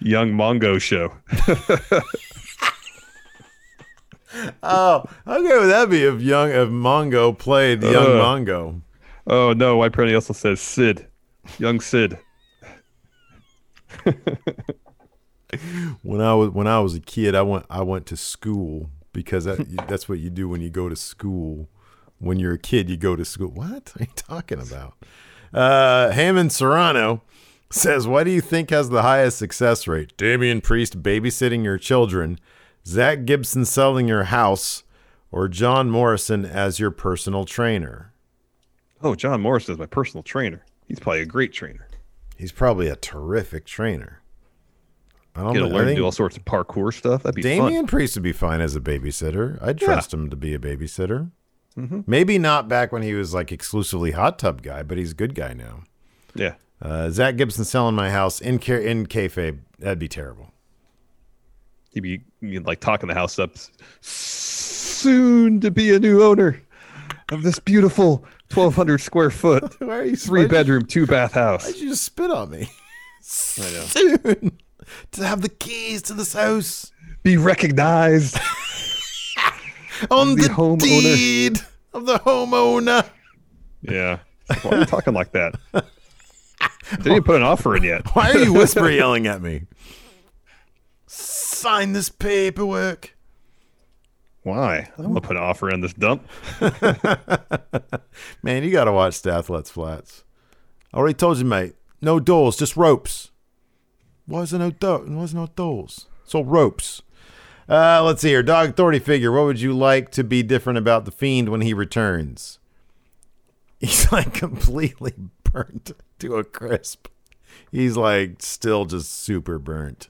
young Mongo show. Oh, how good would that be if young if Mongo played young Uh. Mongo? Oh no, White Brownie also says Sid, young Sid. When I was when I was a kid, I went I went to school because that, that's what you do when you go to school. When you're a kid, you go to school. What are you talking about? Uh, Hammond Serrano says, "What do you think has the highest success rate? Damian Priest babysitting your children, Zach Gibson selling your house, or John Morrison as your personal trainer?" Oh, John Morrison is my personal trainer. He's probably a great trainer. He's probably a terrific trainer. I don't Get know. Learn to do all sorts of parkour stuff. That'd be Damian fun. Priest would be fine as a babysitter. I'd Yeah. trust him to be a babysitter. Mhm. Maybe not back when he was like exclusively hot tub guy, but he's a good guy now. Yeah. Uh, Zach Gibson selling my house in ca- in kayfabe. That'd be terrible. He'd be you'd, like talking the house up. Soon to be a new owner of this beautiful 1,200 square foot, Why are you three bedroom, two bath house. Why'd you just spit on me? I know. Soon to have the keys to this house Be recognized. on The the, homeowner. deed of the homeowner. Yeah. Why are you talking like that? Didn't you put an offer in yet. Why are you whisper yelling at me? Sign this paperwork. Why? I'm gonna put an offer in this dump. Man, you got to watch Stathlet's Flats. I already told you, mate. No doors, just ropes. Why is there no door? Why is there no doors? It's all ropes. Uh, let's see here. Dog authority figure. What would you like to be different about the fiend when he returns? He's like completely burnt to a crisp. He's like still just super burnt.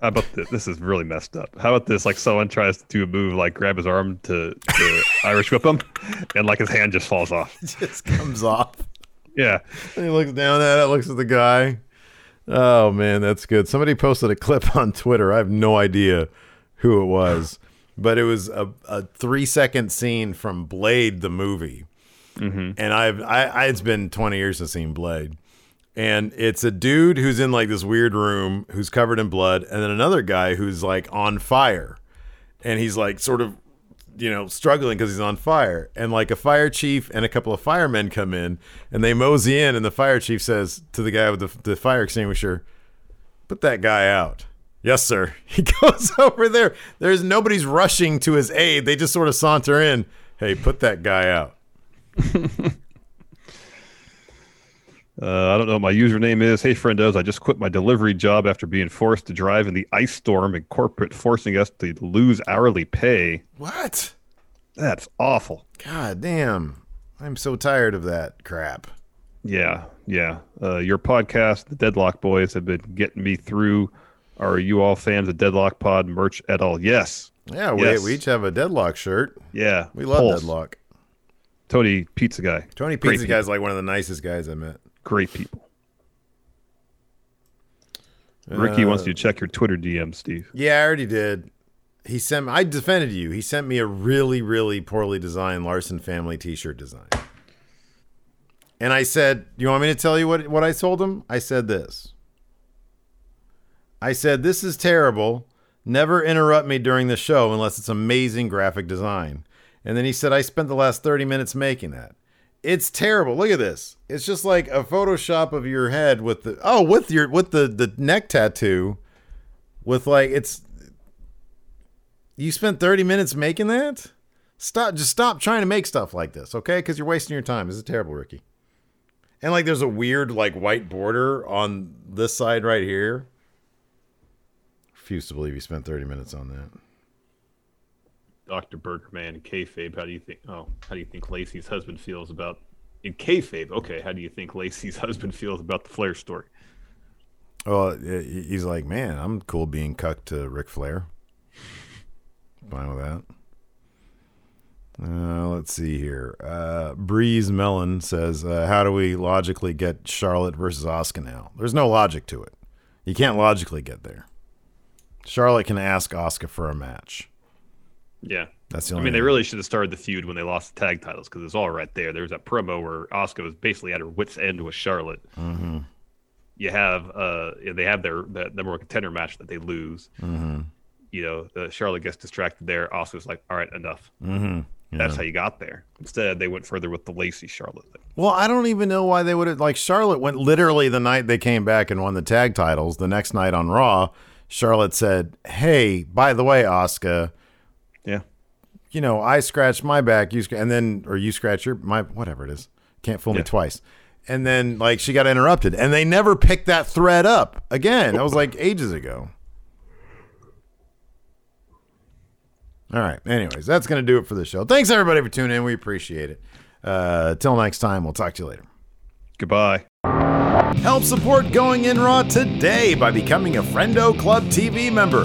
How about this? This is really messed up. How about this? Like someone tries to do a move, like grab his arm to, to Irish whip him, and like his hand just falls off. just comes off. Yeah. And he looks down at it, looks at the guy. Oh man, that's good. Somebody posted a clip on Twitter. I have no idea who it was, but it was a, a three second scene from Blade, the movie. Mm-hmm. And I've I, I it's been twenty years since seen Blade, and it's a dude who's in like this weird room who's covered in blood, and then another guy who's like on fire, and he's like sort of you know, struggling because he's on fire. And like a fire chief and a couple of firemen come in and they mosey in, and the fire chief says to the guy with the, the fire extinguisher, Put that guy out. Yes, sir. He goes over there. There's nobody's rushing to his aid. They just sort of saunter in. Hey, put that guy out. Uh, I don't know what my username is. Hey, friendos, I just quit my delivery job after being forced to drive in the ice storm and corporate forcing us to lose hourly pay. What? That's awful. God damn. I'm so tired of that crap. Yeah, yeah. Uh, your podcast, the Deadlock Boys, have been getting me through. Are you all fans of Deadlock Pod merch at all? Yes. Yeah, we, Yes. we each have a deadlock shirt. Yeah. We love Pulse. deadlock. Tony Pizza Guy. Tony Great Pizza people. guy's like one of the nicest guys I met. Great people. Ricky Uh, wants you to check your Twitter DM, Steve. Yeah, I already did. He sent. I defended you. He sent me a really, really poorly designed Larson family T-shirt design, and I said, "You want me to tell you what what I told him?" I said this. I said, "This is terrible. Never interrupt me during the show unless it's amazing graphic design." And then he said, "I spent the last thirty minutes making that." It's terrible. Look at this. It's just like a Photoshop of your head with the oh with your with the the neck tattoo, with like it's you spent 30 minutes making that? Stop. Just stop trying to make stuff like this, okay? Because you're wasting your time. This is terrible, Ricky. And like, there's a weird like white border on this side right here. Refuse to believe you spent 30 minutes on that. Dr. Burgerman and kayfabe. How do you think? Oh, how do you think Lacey's husband feels about in kayfabe? Okay, how do you think Lacey's husband feels about the Flair story? Well, he's like, man, I'm cool being cucked to Ric Flair. Fine with that. Uh, let's see here. Uh, Breeze Mellon says, uh, "How do we logically get Charlotte versus Asuka now? There's no logic to it. You can't logically get there. Charlotte can ask Asuka for a match. Yeah. That's the only I mean, they really should have started the feud when they lost the tag titles because it's all right there. There was that promo where Asuka was basically at her wits' end with Charlotte. Mm-hmm. You have, uh, they have their that number one contender match that they lose. Mm-hmm. You know, uh, Charlotte gets distracted there. Asuka's like, "All right, enough." Mm-hmm. That's how you got there. Instead, they went further with the Lacey Charlotte thing. Well, I don't even know why they would have like Charlotte went literally the night they came back and won the tag titles. The next night on Raw, Charlotte said, "Hey, by the way, Asuka, Yeah. You know, I scratched my back, you and then or you scratch your my whatever it is. Can't fool me twice." And then like she got interrupted, and they never picked that thread up again. That was like ages ago. All right. Anyways, that's going to do it for the show. Thanks everybody for tuning in. We appreciate it. Uh, till next time, we'll talk to you later. Goodbye. Help support Going In Raw today by becoming a Friendo Club TV member.